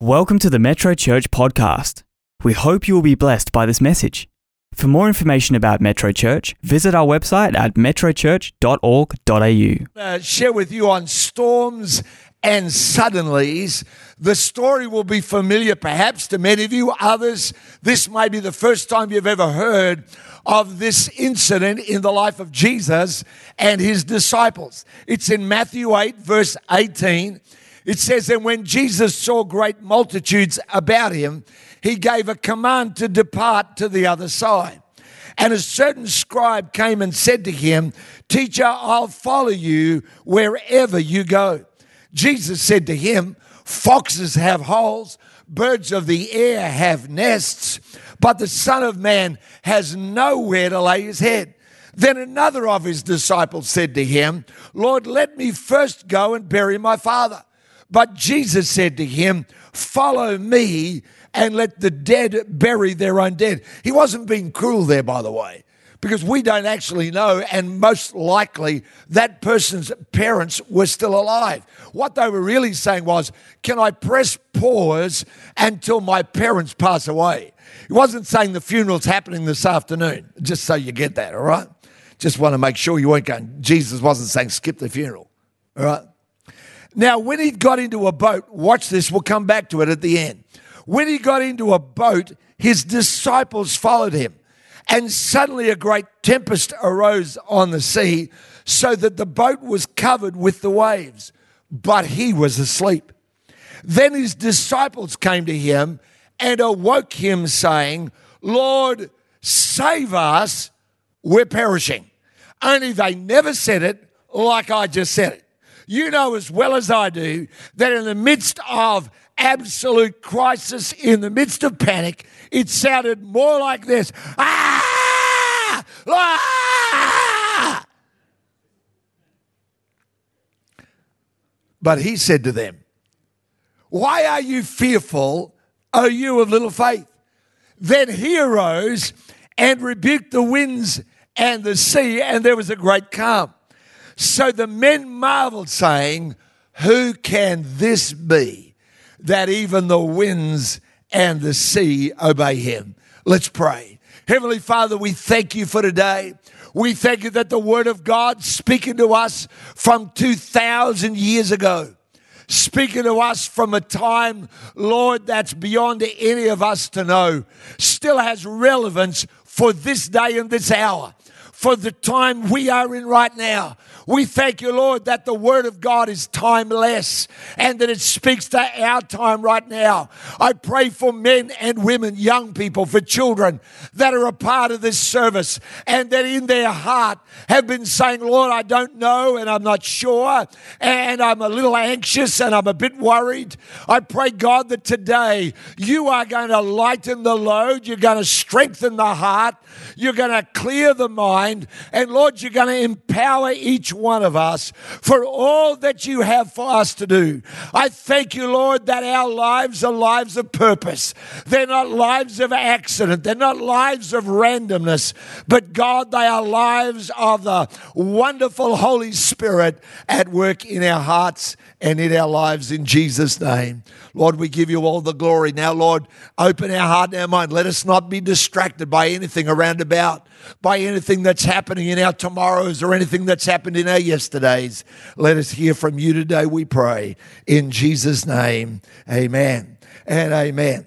Welcome to the Metro Church podcast. We hope you will be blessed by this message. For more information about Metro Church, visit our website at metrochurch.org.au. uh, share with you on storms and suddenlies. The story will be familiar perhaps to many of you. Others, this may be the first time you've ever heard of this incident in the life of Jesus and his disciples. It's in Matthew 8, verse 18. It says, And when Jesus saw great multitudes about him, he gave a command to depart to the other side. And a certain scribe came and said to him, Teacher, I'll follow you wherever you go. Jesus said to him, Foxes have holes, birds of the air have nests, but the Son of Man has nowhere to lay his head. Then another of his disciples said to him, Lord, let me first go and bury my father. But Jesus said to him, Follow me and let the dead bury their own dead. He wasn't being cruel there, by the way, because we don't actually know, and most likely that person's parents were still alive. What they were really saying was, Can I press pause until my parents pass away? He wasn't saying the funeral's happening this afternoon, just so you get that, all right? Just want to make sure you weren't going, Jesus wasn't saying skip the funeral, all right? Now, when he got into a boat, watch this, we'll come back to it at the end. When he got into a boat, his disciples followed him. And suddenly a great tempest arose on the sea, so that the boat was covered with the waves, but he was asleep. Then his disciples came to him and awoke him, saying, Lord, save us, we're perishing. Only they never said it like I just said it. You know as well as I do that in the midst of absolute crisis, in the midst of panic, it sounded more like this Ah! Ah! But he said to them, Why are you fearful, O you of little faith? Then he arose and rebuked the winds and the sea, and there was a great calm. So the men marveled, saying, Who can this be that even the winds and the sea obey him? Let's pray. Heavenly Father, we thank you for today. We thank you that the Word of God speaking to us from 2,000 years ago speaking to us from a time, Lord, that's beyond any of us to know, still has relevance for this day and this hour, for the time we are in right now. We thank you, Lord, that the Word of God is timeless and that it speaks to our time right now. I pray for men and women, young people, for children that are a part of this service and that in their heart have been saying, Lord, I don't know and I'm not sure and I'm a little anxious and I'm a bit worried. I pray, God, that today you are going to lighten the load, you're going to strengthen the heart, you're going to clear the mind, and Lord, you're going to empower each one of us for all that you have for us to do. I thank you, Lord, that our lives are lives of purpose. They're not lives of accident. They're not lives of randomness, but God, they are lives of the wonderful Holy Spirit at work in our hearts and in our lives in Jesus' name. Lord, we give you all the glory. Now, Lord, open our heart and our mind. Let us not be distracted by anything around about, by anything that's happening in our tomorrows or anything that's happened in our yesterdays. Let us hear from you today, we pray. In Jesus' name, amen and amen.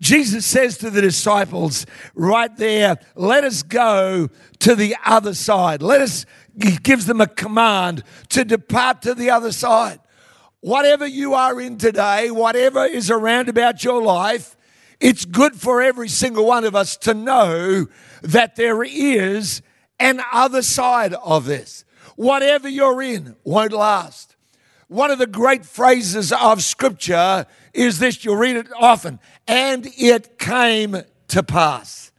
Jesus says to the disciples right there, let us go to the other side. Let us, he gives them a command to depart to the other side. Whatever you are in today, whatever is around about your life, it's good for every single one of us to know that there is an other side of this. Whatever you're in won't last. One of the great phrases of scripture is this, you'll read it often, and it came to pass.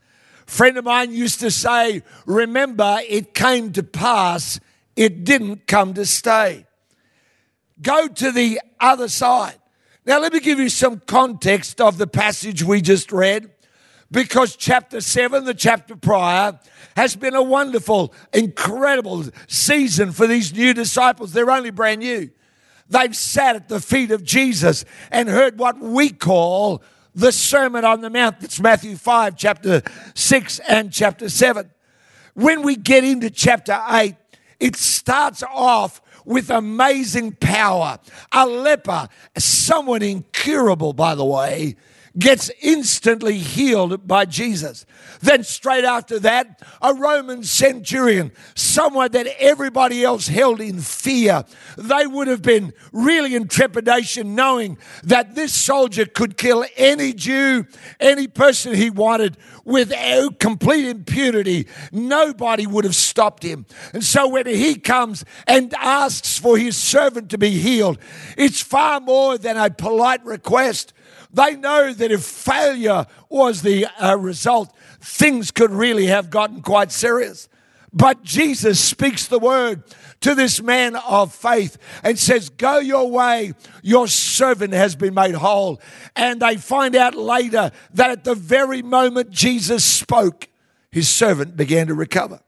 Friend of mine used to say, remember, it came to pass, it didn't come to stay. Go to the other side. Now, let me give you some context of the passage we just read because chapter 7, the chapter prior, has been a wonderful, incredible season for these new disciples. They're only brand new. They've sat at the feet of Jesus and heard what we call the Sermon on the Mount. That's Matthew 5, chapter 6, and chapter 7. When we get into chapter 8, it starts off with amazing power. A leper, someone incurable, by the way, gets instantly healed by Jesus. Then, straight after that, a Roman centurion, someone that everybody else held in fear. They would have been really in trepidation knowing that this soldier could kill any Jew, any person he wanted with complete impunity. Nobody would have stopped him. And so, when he comes and asks for his servant to be healed, it's far more than a polite request. They know that if failure was the uh, result, things could really have gotten quite serious. But Jesus speaks the word to this man of faith and says, Go your way, your servant has been made whole. And they find out later that at the very moment Jesus spoke, his servant began to recover.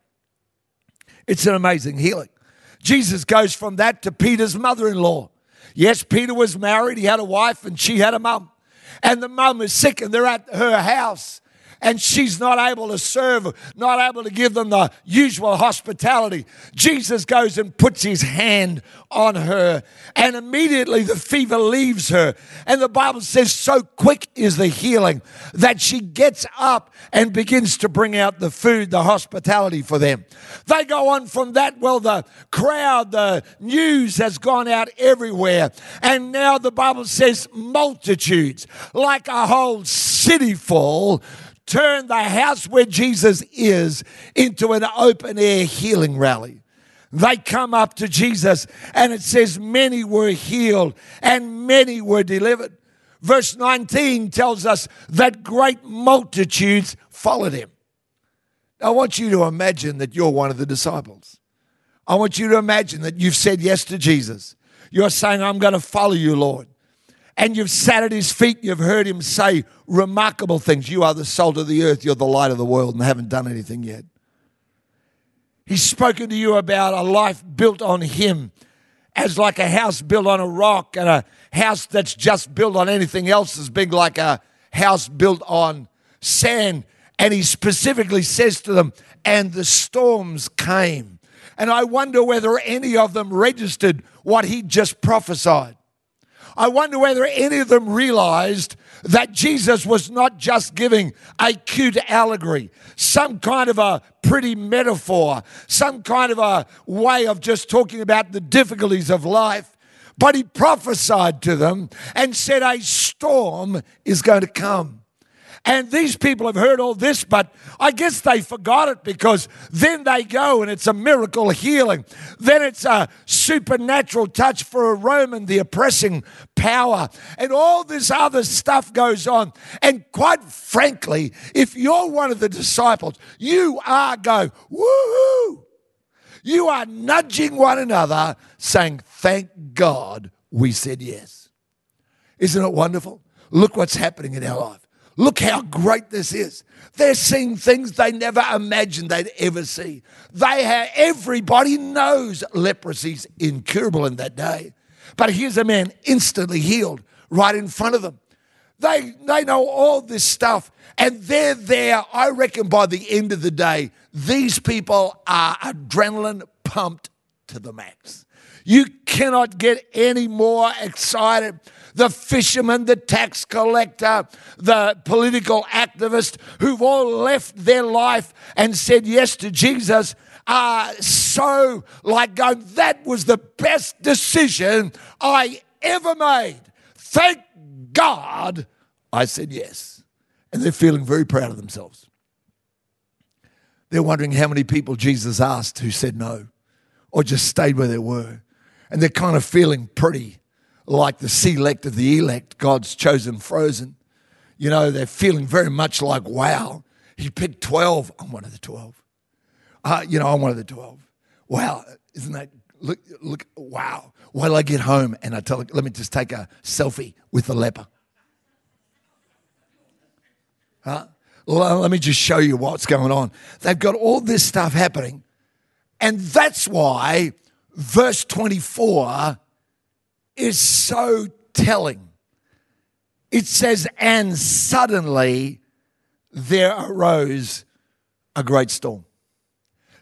It's an amazing healing. Jesus goes from that to Peter's mother in law. Yes, Peter was married, he had a wife, and she had a mum and the mum is sick and they're at her house and she's not able to serve, not able to give them the usual hospitality. Jesus goes and puts his hand on her, and immediately the fever leaves her. And the Bible says, so quick is the healing that she gets up and begins to bring out the food, the hospitality for them. They go on from that. Well, the crowd, the news has gone out everywhere. And now the Bible says, multitudes, like a whole city full turn the house where Jesus is into an open air healing rally. They come up to Jesus, and it says, Many were healed and many were delivered. Verse 19 tells us that great multitudes followed him. I want you to imagine that you're one of the disciples. I want you to imagine that you've said yes to Jesus. You're saying, I'm going to follow you, Lord and you've sat at his feet, you've heard him say remarkable things. You are the salt of the earth, you're the light of the world, and haven't done anything yet. He's spoken to you about a life built on him as like a house built on a rock, and a house that's just built on anything else is big like a house built on sand. And he specifically says to them, and the storms came. And I wonder whether any of them registered what he just prophesied. I wonder whether any of them realized that Jesus was not just giving a cute allegory, some kind of a pretty metaphor, some kind of a way of just talking about the difficulties of life. But he prophesied to them and said, A storm is going to come. And these people have heard all this, but I guess they forgot it because then they go and it's a miracle healing. Then it's a supernatural touch for a Roman, the oppressing power. And all this other stuff goes on. And quite frankly, if you're one of the disciples, you are going, woohoo! You are nudging one another, saying, Thank God we said yes. Isn't it wonderful? Look what's happening in our life. Look how great this is. They're seeing things they never imagined they'd ever see. They have, everybody knows leprosy's incurable in that day. But here's a man instantly healed right in front of them. They, they know all this stuff, and they're there. I reckon by the end of the day, these people are adrenaline pumped to the max. You cannot get any more excited the fisherman, the tax collector, the political activist who've all left their life and said yes to Jesus are so like going, that was the best decision I ever made. Thank God I said yes. And they're feeling very proud of themselves. They're wondering how many people Jesus asked who said no or just stayed where they were. And they're kind of feeling pretty like the select of the elect, God's chosen frozen. You know, they're feeling very much like, wow, he picked 12. I'm one of the 12. Uh, you know, I'm one of the 12. Wow, isn't that, look, look, wow. While I get home and I tell, let me just take a selfie with the leper. Huh? Let me just show you what's going on. They've got all this stuff happening. And that's why verse 24 is so telling. It says, and suddenly there arose a great storm.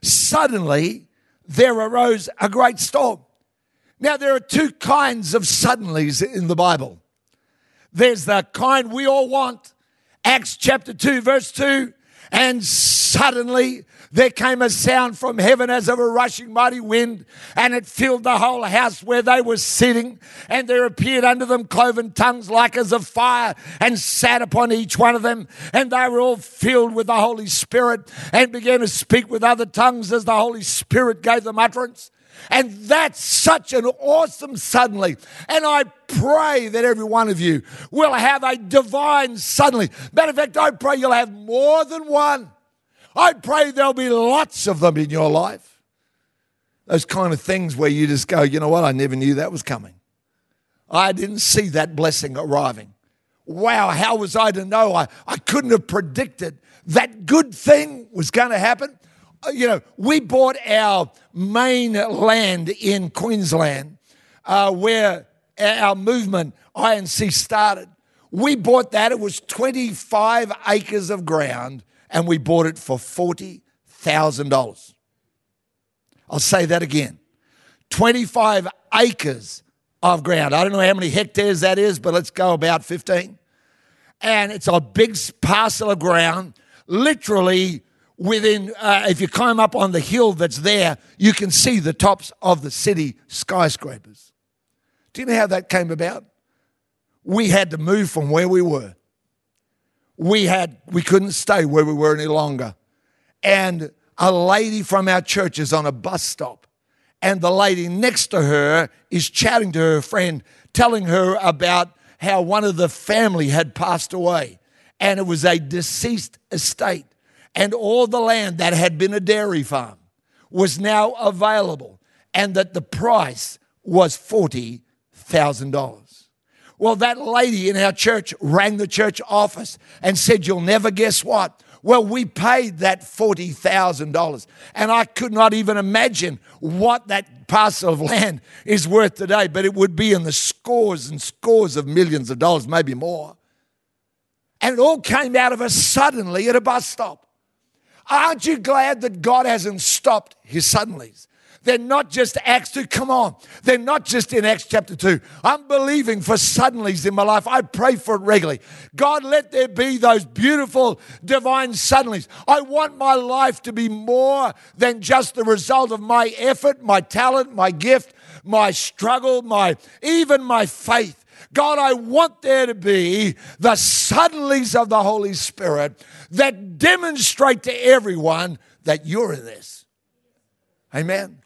Suddenly there arose a great storm. Now, there are two kinds of suddenlies in the Bible. There's the kind we all want. Acts chapter 2, verse 2. And suddenly there came a sound from heaven as of a rushing mighty wind, and it filled the whole house where they were sitting. And there appeared unto them cloven tongues like as of fire, and sat upon each one of them. And they were all filled with the Holy Spirit, and began to speak with other tongues as the Holy Spirit gave them utterance. And that's such an awesome suddenly. And I pray that every one of you will have a divine suddenly. Matter of fact, I pray you'll have more than one. I pray there'll be lots of them in your life. Those kind of things where you just go, you know what, I never knew that was coming. I didn't see that blessing arriving. Wow, how was I to know? I, I couldn't have predicted that good thing was going to happen. Uh, you know, we bought our main land in Queensland uh, where our movement, INC, started. We bought that. It was 25 acres of ground, and we bought it for $40,000. I'll say that again 25 acres of ground. I don't know how many hectares that is, but let's go about 15. And it's a big parcel of ground, literally within, uh, if you climb up on the hill that's there, you can see the tops of the city skyscrapers. Do you know how that came about? We had to move from where we were. We had we couldn't stay where we were any longer. And a lady from our church is on a bus stop. And the lady next to her is chatting to her friend, telling her about how one of the family had passed away. And it was a deceased estate and all the land that had been a dairy farm was now available, and that the price was $40,000. Well, that lady in our church rang the church office and said, You'll never guess what? Well, we paid that $40,000. And I could not even imagine what that parcel of land is worth today, but it would be in the scores and scores of millions of dollars, maybe more. And it all came out of us suddenly at a bus stop. Aren't you glad that God hasn't stopped his suddenlies? They're not just Acts 2. Come on. They're not just in Acts chapter 2. I'm believing for suddenlies in my life. I pray for it regularly. God, let there be those beautiful divine suddenlies. I want my life to be more than just the result of my effort, my talent, my gift, my struggle, my even my faith. God, I want there to be the suddenlies of the Holy Spirit that demonstrate to everyone that you're in this. Amen.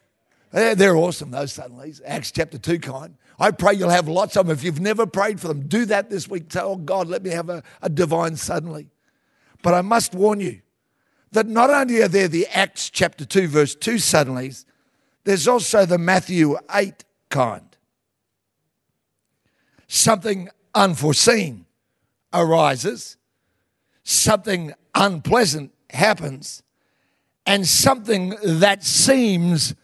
They're awesome, those suddenlies. Acts chapter 2 kind. I pray you'll have lots of them. If you've never prayed for them, do that this week. Tell God, let me have a, a divine suddenly. But I must warn you that not only are there the Acts chapter 2, verse 2 suddenlies, there's also the Matthew 8 kind something unforeseen arises, something unpleasant happens, and something that seems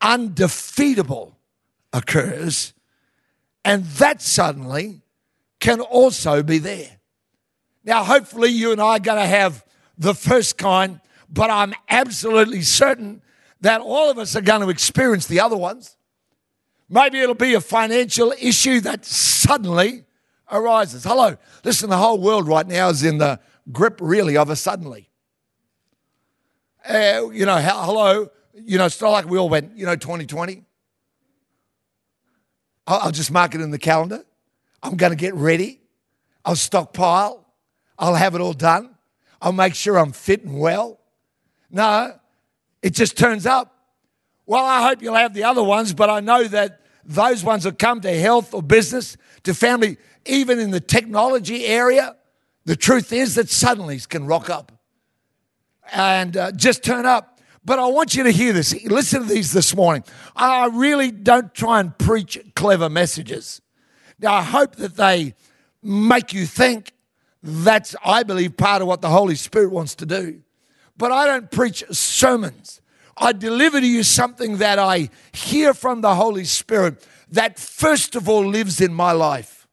undefeatable occurs, and that suddenly can also be there. Now, hopefully, you and I are going to have the first kind, but I'm absolutely certain that all of us are going to experience the other ones. Maybe it'll be a financial issue that suddenly arises. Hello. Listen, the whole world right now is in the grip, really, of a suddenly. Uh, you know, hello. You know, it's not like we all went, you know, 2020. I'll, I'll just mark it in the calendar. I'm going to get ready. I'll stockpile. I'll have it all done. I'll make sure I'm fit and well. No, it just turns up. Well, I hope you'll have the other ones, but I know that those ones that come to health or business, to family, even in the technology area, the truth is that suddenly can rock up and uh, just turn up. But I want you to hear this. Listen to these this morning. I really don't try and preach clever messages. Now, I hope that they make you think. That's, I believe, part of what the Holy Spirit wants to do. But I don't preach sermons. I deliver to you something that I hear from the Holy Spirit that first of all lives in my life.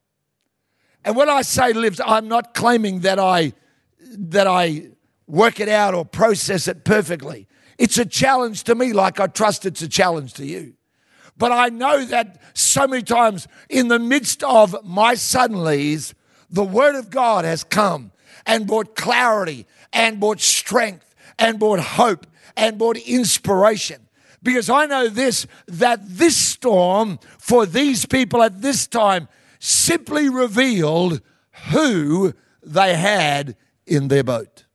And when I say lives, I'm not claiming that I that I work it out or process it perfectly. It's a challenge to me, like I trust it's a challenge to you. But I know that so many times in the midst of my suddenlies, the Word of God has come and brought clarity and brought strength and brought hope and brought inspiration. Because I know this that this storm for these people at this time simply revealed who they had in their boat.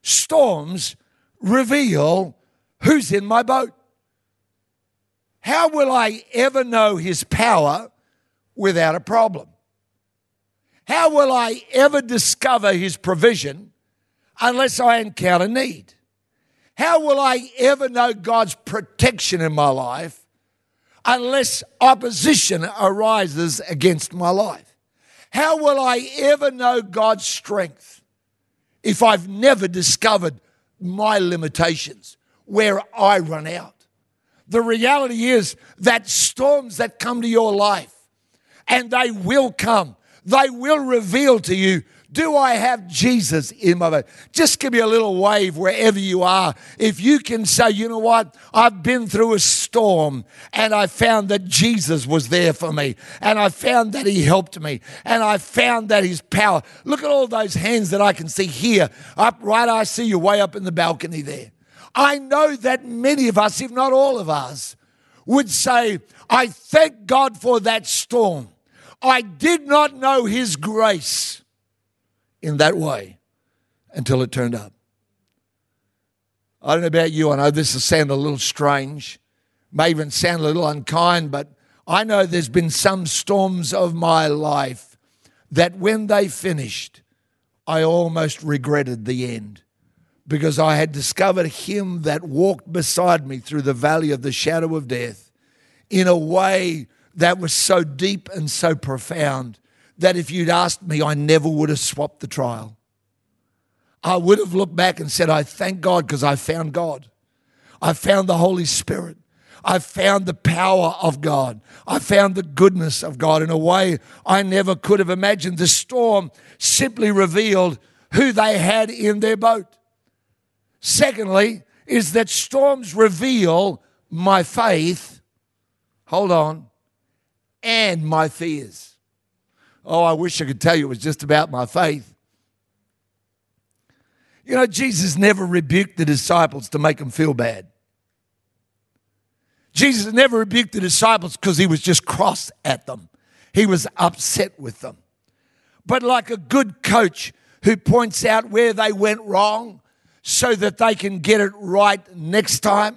Storms reveal who's in my boat. How will I ever know his power without a problem? How will I ever discover his provision unless I encounter need? How will I ever know God's protection in my life unless opposition arises against my life? How will I ever know God's strength if I've never discovered my limitations, where I run out? The reality is that storms that come to your life, and they will come, they will reveal to you do I have Jesus in my life? Just give me a little wave wherever you are. If you can say, you know what? I've been through a storm and I found that Jesus was there for me and I found that he helped me and I found that his power. Look at all those hands that I can see here. Up right, I see you way up in the balcony there. I know that many of us, if not all of us, would say, I thank God for that storm. I did not know his grace in that way until it turned up. I don't know about you. I know this will sound a little strange, may even sound a little unkind, but I know there's been some storms of my life that when they finished, I almost regretted the end because I had discovered Him that walked beside me through the valley of the shadow of death in a way that was so deep and so profound that if you'd asked me, I never would have swapped the trial. I would have looked back and said, I thank God because I found God. I found the Holy Spirit. I found the power of God. I found the goodness of God in a way I never could have imagined. The storm simply revealed who they had in their boat. Secondly, is that storms reveal my faith, hold on, and my fears. Oh, I wish I could tell you it was just about my faith. You know, Jesus never rebuked the disciples to make them feel bad. Jesus never rebuked the disciples because he was just cross at them, he was upset with them. But like a good coach who points out where they went wrong so that they can get it right next time,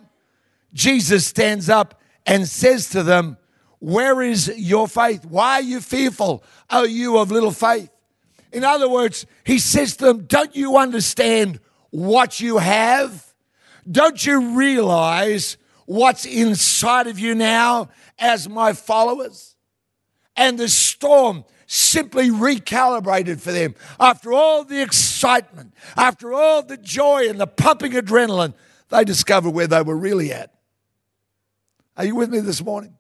Jesus stands up and says to them, where is your faith? Why are you fearful, O you of little faith? In other words, he says to them, Don't you understand what you have? Don't you realize what's inside of you now as my followers? And the storm simply recalibrated for them. After all the excitement, after all the joy and the pumping adrenaline, they discovered where they were really at. Are you with me this morning?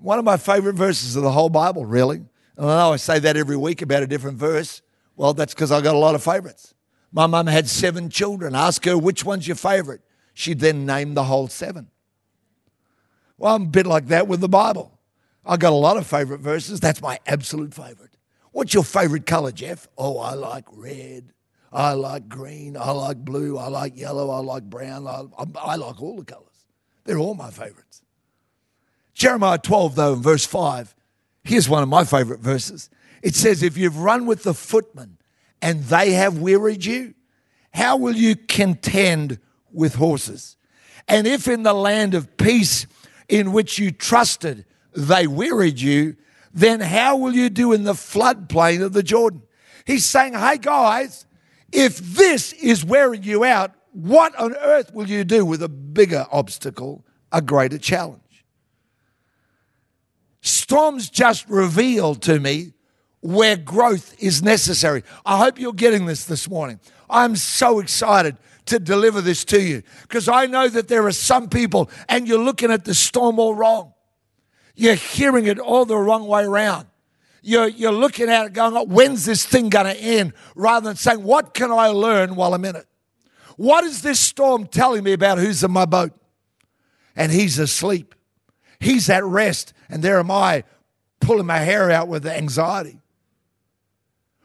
One of my favorite verses of the whole Bible, really. And I I say that every week about a different verse. Well, that's because I got a lot of favorites. My mum had seven children. Ask her which one's your favorite. She'd then name the whole seven. Well, I'm a bit like that with the Bible. I got a lot of favorite verses. That's my absolute favorite. What's your favorite color, Geoff? Oh, I like red. I like green. I like blue. I like yellow. I like brown. I, I, I like all the colors. They're all my favorites. Jeremiah 12, though, in verse 5, here's one of my favorite verses. It says, If you've run with the footmen and they have wearied you, how will you contend with horses? And if in the land of peace in which you trusted they wearied you, then how will you do in the floodplain of the Jordan? He's saying, Hey guys, if this is wearing you out, what on earth will you do with a bigger obstacle, a greater challenge? Storms just reveal to me where growth is necessary. I hope you're getting this this morning. I'm so excited to deliver this to you because I know that there are some people and you're looking at the storm all wrong. You're hearing it all the wrong way around. You're, you're looking at it going, when's this thing going to end? Rather than saying, what can I learn while I'm in it? What is this storm telling me about who's in my boat? And he's asleep. He's at rest. And there am I pulling my hair out with anxiety.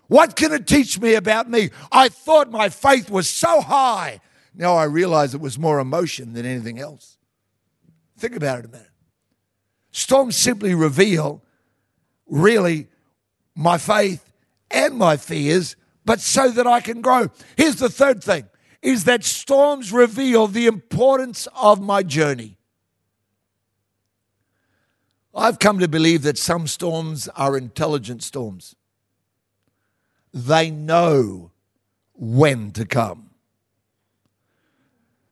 What can it teach me about me? I thought my faith was so high. Now I realize it was more emotion than anything else. Think about it a minute. Storms simply reveal really my faith and my fears, but so that I can grow. Here's the third thing is that storms reveal the importance of my journey. I've come to believe that some storms are intelligent storms. They know when to come.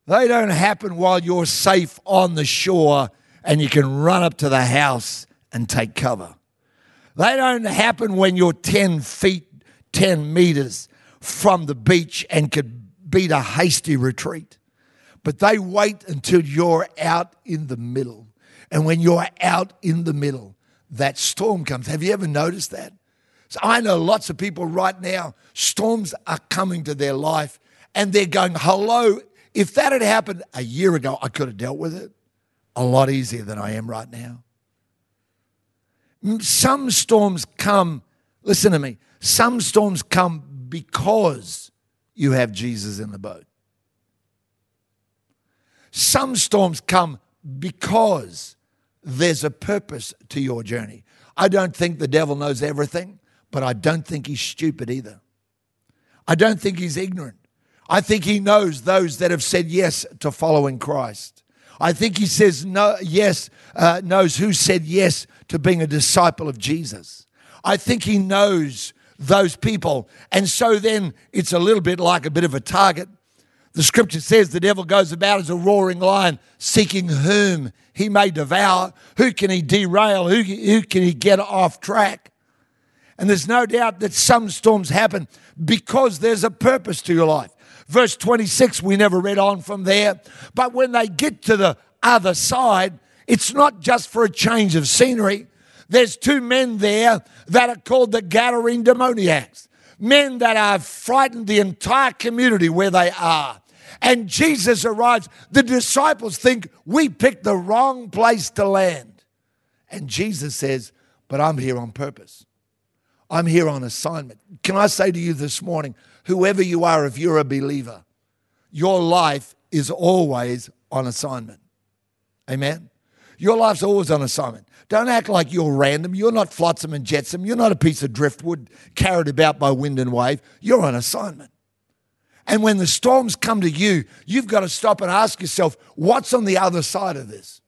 They don't happen while you're safe on the shore and you can run up to the house and take cover. They don't happen when you're 10 feet, 10 meters from the beach and could beat a hasty retreat. But they wait until you're out in the middle. And when you're out in the middle, that storm comes. Have you ever noticed that? So I know lots of people right now, storms are coming to their life and they're going, hello. If that had happened a year ago, I could have dealt with it a lot easier than I am right now. Some storms come, listen to me, some storms come because you have Jesus in the boat. Some storms come because there's a purpose to your journey. I don't think the devil knows everything, but I don't think he's stupid either. I don't think he's ignorant. I think he knows those that have said yes to following Christ. I think he says no, yes, uh, knows who said yes to being a disciple of Jesus. I think he knows those people. And so then it's a little bit like a bit of a target. The scripture says the devil goes about as a roaring lion, seeking whom he may devour. Who can he derail? Who, who can he get off track? And there's no doubt that some storms happen because there's a purpose to your life. Verse 26, we never read on from there. But when they get to the other side, it's not just for a change of scenery. There's two men there that are called the Gadarene demoniacs, men that have frightened the entire community where they are. And Jesus arrives. The disciples think we picked the wrong place to land. And Jesus says, But I'm here on purpose. I'm here on assignment. Can I say to you this morning, whoever you are, if you're a believer, your life is always on assignment. Amen? Your life's always on assignment. Don't act like you're random. You're not flotsam and jetsam. You're not a piece of driftwood carried about by wind and wave. You're on assignment. And when the storms come to you, you've got to stop and ask yourself, what's on the other side of this?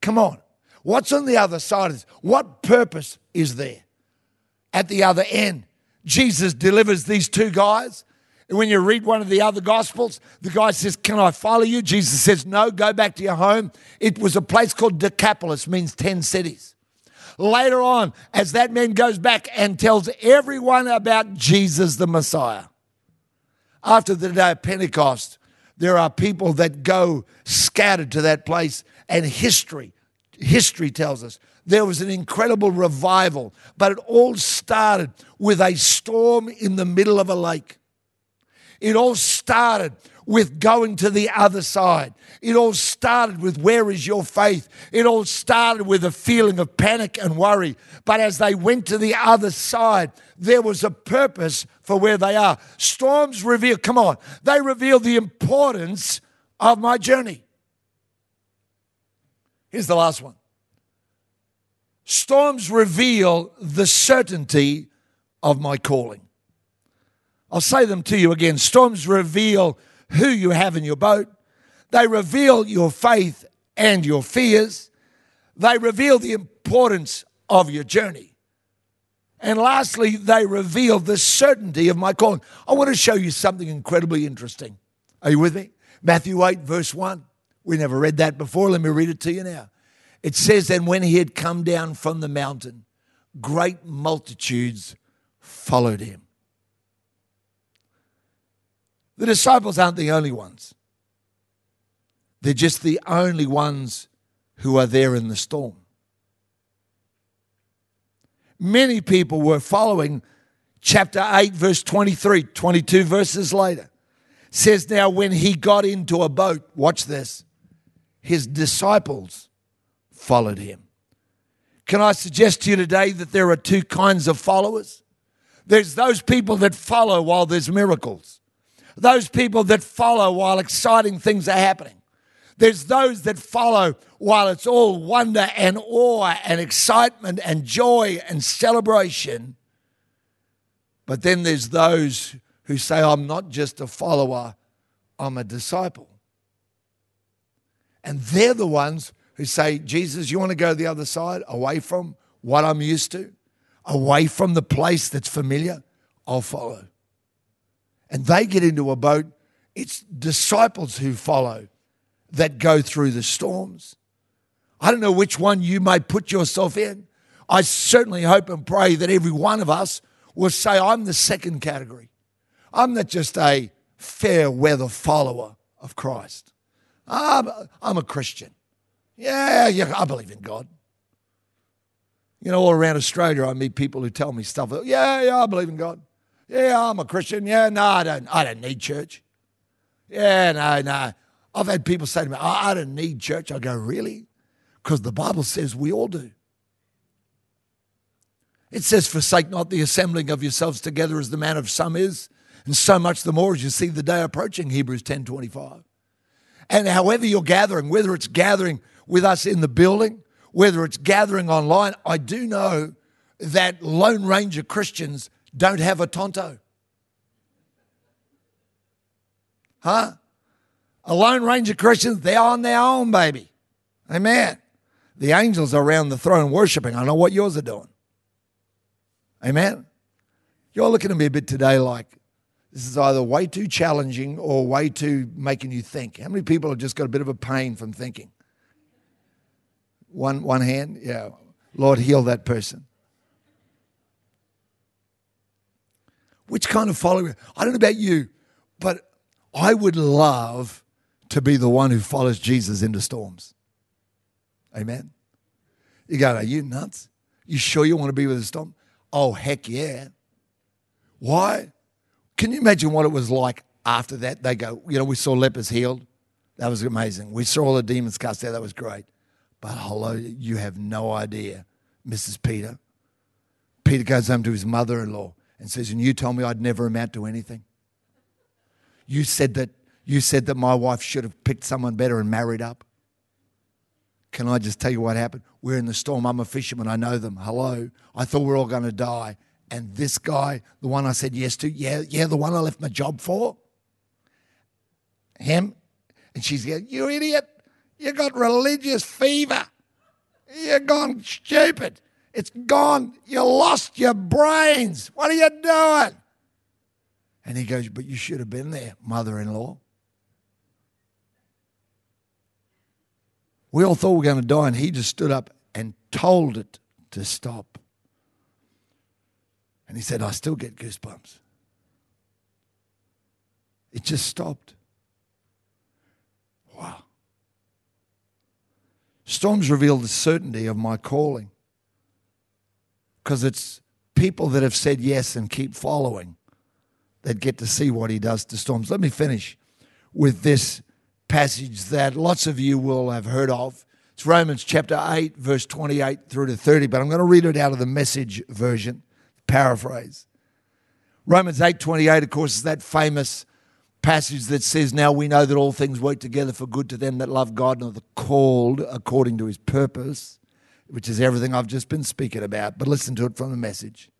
Come on. What's on the other side of this? What purpose is there at the other end? Jesus delivers these two guys. And when you read one of the other gospels, the guy says, Can I follow you? Jesus says, No, go back to your home. It was a place called Decapolis, means 10 cities. Later on, as that man goes back and tells everyone about Jesus the Messiah, after the day of Pentecost, there are people that go scattered to that place, and history, history tells us there was an incredible revival, but it all started with a storm in the middle of a lake. It all started with going to the other side. It all started with where is your faith? It all started with a feeling of panic and worry. But as they went to the other side, there was a purpose for where they are. Storms reveal, come on, they reveal the importance of my journey. Here's the last one. Storms reveal the certainty of my calling. I'll say them to you again. Storms reveal who you have in your boat, they reveal your faith and your fears, they reveal the importance of your journey. And lastly, they reveal the certainty of my calling. I want to show you something incredibly interesting. Are you with me? Matthew 8, verse 1. We never read that before. Let me read it to you now. It says, And when he had come down from the mountain, great multitudes followed him. The disciples aren't the only ones. They're just the only ones who are there in the storm. Many people were following chapter 8, verse 23, 22 verses later. Says, Now when he got into a boat, watch this, his disciples followed him. Can I suggest to you today that there are two kinds of followers? There's those people that follow while there's miracles, those people that follow while exciting things are happening. There's those that follow while it's all wonder and awe and excitement and joy and celebration. But then there's those who say, I'm not just a follower, I'm a disciple. And they're the ones who say, Jesus, you want to go the other side, away from what I'm used to, away from the place that's familiar? I'll follow. And they get into a boat. It's disciples who follow that go through the storms. I don't know which one you may put yourself in. I certainly hope and pray that every one of us will say, I'm the second category. I'm not just a fair weather follower of Christ. I'm, I'm a Christian. Yeah, yeah, I believe in God. You know, all around Australia, I meet people who tell me stuff. Yeah, yeah, I believe in God. Yeah, I'm a Christian. Yeah, no, I don't. I don't need church. Yeah, no, no. I've had people say to me, I, I don't need church. I go, really? Because the Bible says we all do. It says, forsake not the assembling of yourselves together as the man of some is, and so much the more as you see the day approaching, Hebrews 10 25. And however you're gathering, whether it's gathering with us in the building, whether it's gathering online, I do know that Lone Ranger Christians don't have a Tonto. Huh? A Lone Ranger Christians, they're on their own, baby. Amen. The angels are around the throne worshiping. I know what yours are doing. Amen. You're looking at me a bit today like this is either way too challenging or way too making you think. How many people have just got a bit of a pain from thinking? One, one hand? Yeah. Lord, heal that person. Which kind of follower? I don't know about you, but I would love to be the one who follows Jesus into storms. Amen. You go, are you nuts? You sure you want to be with a storm? Oh, heck yeah. Why? Can you imagine what it was like after that? They go, you know, we saw lepers healed. That was amazing. We saw all the demons cast out. That was great. But hello, you have no idea, Mrs. Peter. Peter goes home to his mother in law and says, And you told me I'd never amount to anything. You said that you said that my wife should have picked someone better and married up. Can I just tell you what happened? We're in the storm. I'm a fisherman. I know them. Hello. I thought we are all going to die. And this guy, the one I said yes to, yeah, yeah, the one I left my job for, him. And she's going, You idiot. You got religious fever. You're gone stupid. It's gone. You lost your brains. What are you doing? And he goes, But you should have been there, mother in law. We all thought we were going to die, and he just stood up and told it to stop. And he said, I still get goosebumps. It just stopped. Wow. Storms reveal the certainty of my calling because it's people that have said yes and keep following that get to see what he does to storms. Let me finish with this passage that lots of you will have heard of. It's Romans chapter 8, verse 28 through to 30, but I'm going to read it out of the message version, paraphrase. Romans 8, 28, of course, is that famous passage that says, Now we know that all things work together for good to them that love God and are called according to his purpose, which is everything I've just been speaking about. But listen to it from the message.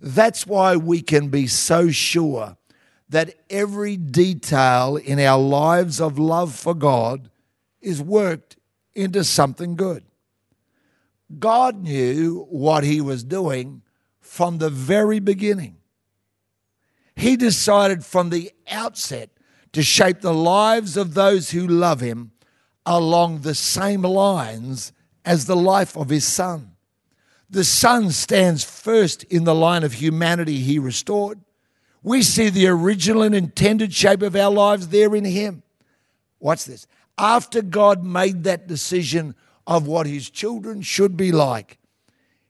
That's why we can be so sure that every detail in our lives of love for God is worked into something good. God knew what he was doing from the very beginning. He decided from the outset to shape the lives of those who love him along the same lines as the life of his son. The Son stands first in the line of humanity He restored. We see the original and intended shape of our lives there in Him. Watch this. After God made that decision of what His children should be like,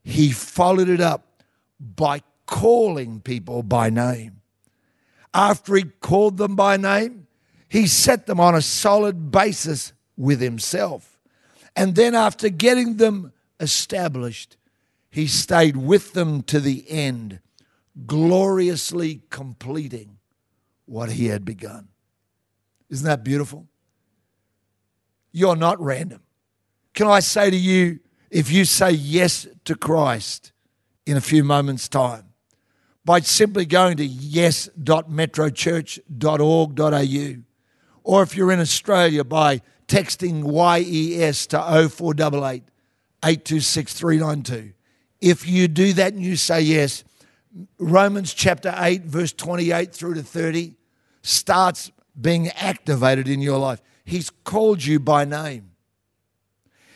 He followed it up by calling people by name. After He called them by name, He set them on a solid basis with Himself. And then, after getting them established, He stayed with them to the end, gloriously completing what He had begun. Isn't that beautiful? You're not random. Can I say to you, if you say yes to Christ in a few moments' time, by simply going to yes.metrochurch.org.au, or if you're in Australia, by texting YES to 0488 826 392. If you do that and you say yes, Romans chapter 8, verse 28 through to 30 starts being activated in your life. He's called you by name.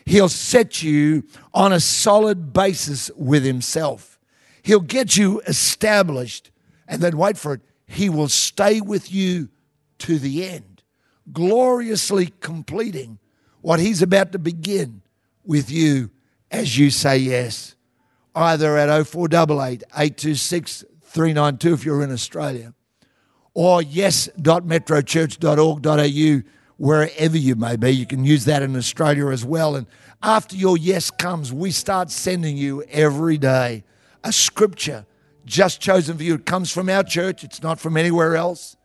He'll set you on a solid basis with Himself. He'll get you established and then wait for it. He will stay with you to the end, gloriously completing what He's about to begin with you as you say yes. Either at 0488 826 392 if you're in Australia, or yes.metrochurch.org.au wherever you may be. You can use that in Australia as well. And after your yes comes, we start sending you every day a scripture just chosen for you. It comes from our church, it's not from anywhere else.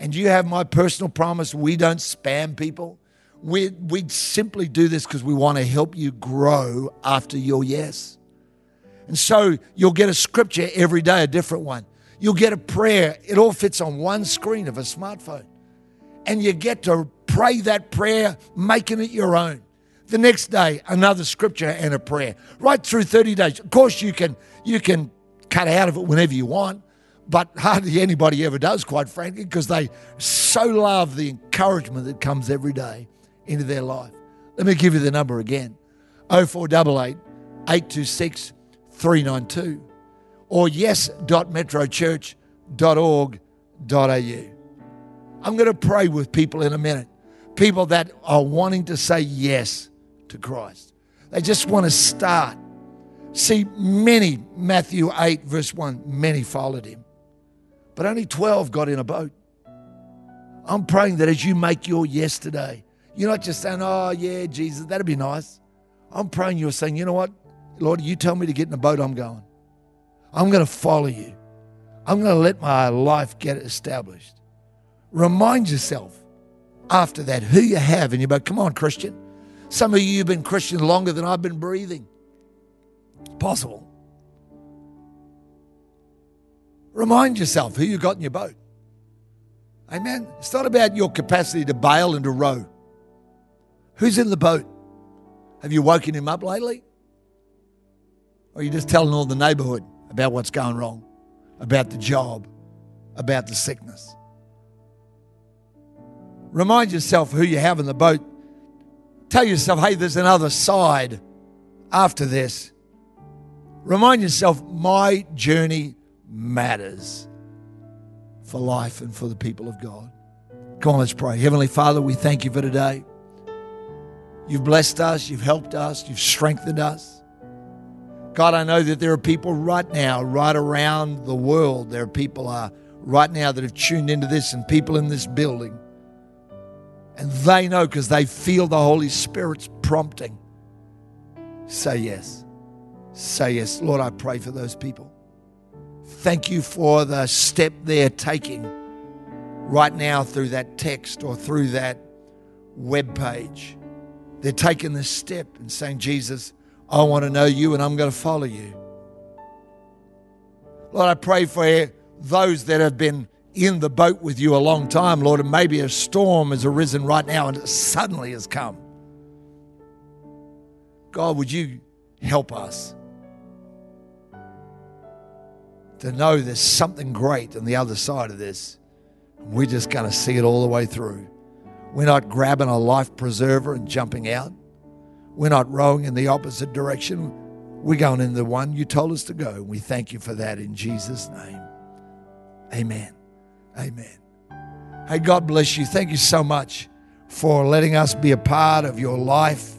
And you have my personal promise we don't spam people. We, we simply do this because we want to help you grow after your yes. And so you'll get a scripture every day, a different one. You'll get a prayer. It all fits on one screen of a smartphone. And you get to pray that prayer, making it your own. The next day, another scripture and a prayer. Right through 30 days. Of course, you can you can cut out of it whenever you want, but hardly anybody ever does, quite frankly, because they so love the encouragement that comes every day into their life. Let me give you the number again 0488 826 392 or yes.metrochurch.org.au. I'm going to pray with people in a minute. People that are wanting to say yes to Christ. They just want to start. See, many, Matthew 8, verse 1, many followed him, but only 12 got in a boat. I'm praying that as you make your yes today, you're not just saying, oh, yeah, Jesus, that'd be nice. I'm praying you're saying, you know what? Lord, you tell me to get in a boat, I'm going. I'm going to follow you. I'm going to let my life get established. Remind yourself after that who you have in your boat. Come on, Christian. Some of you have been Christian longer than I've been breathing. Possible. Remind yourself who you got in your boat. Amen. It's not about your capacity to bail and to row. Who's in the boat? Have you woken him up lately? Or are you just telling all the neighborhood about what's going wrong, about the job, about the sickness? Remind yourself who you have in the boat Tell yourself, hey, there's another side after this. Remind yourself, my journey matters for life and for the people of God. Come on, let's pray. Heavenly Father, we thank you for today. You've blessed us, you've helped us, you've strengthened us. God, I know that there are people right now, right around the world, there are people uh, right now that have tuned into this and people in this building and they know because they feel the Holy Spirit's prompting. Say yes. Say yes. Lord, I pray for those people. Thank you for the step they're taking right now through that text or through that web page. They're taking this step and saying, Jesus, I want to know you and I'm going to follow you. Lord, I pray for those that have been in the boat with you a long time, Lord, and maybe a storm has arisen right now and it suddenly has come. God, would you help us to know there's something great on the other side of this? We're just going to see it all the way through. We're not grabbing a life preserver and jumping out. We're not rowing in the opposite direction. We're going in the one you told us to go. We thank you for that in Jesus' name. Amen. Amen. Hey, God bless you. Thank you so much for letting us be a part of your life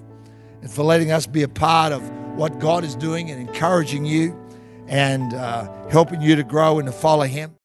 and for letting us be a part of what God is doing and encouraging you and uh, helping you to grow and to follow Him.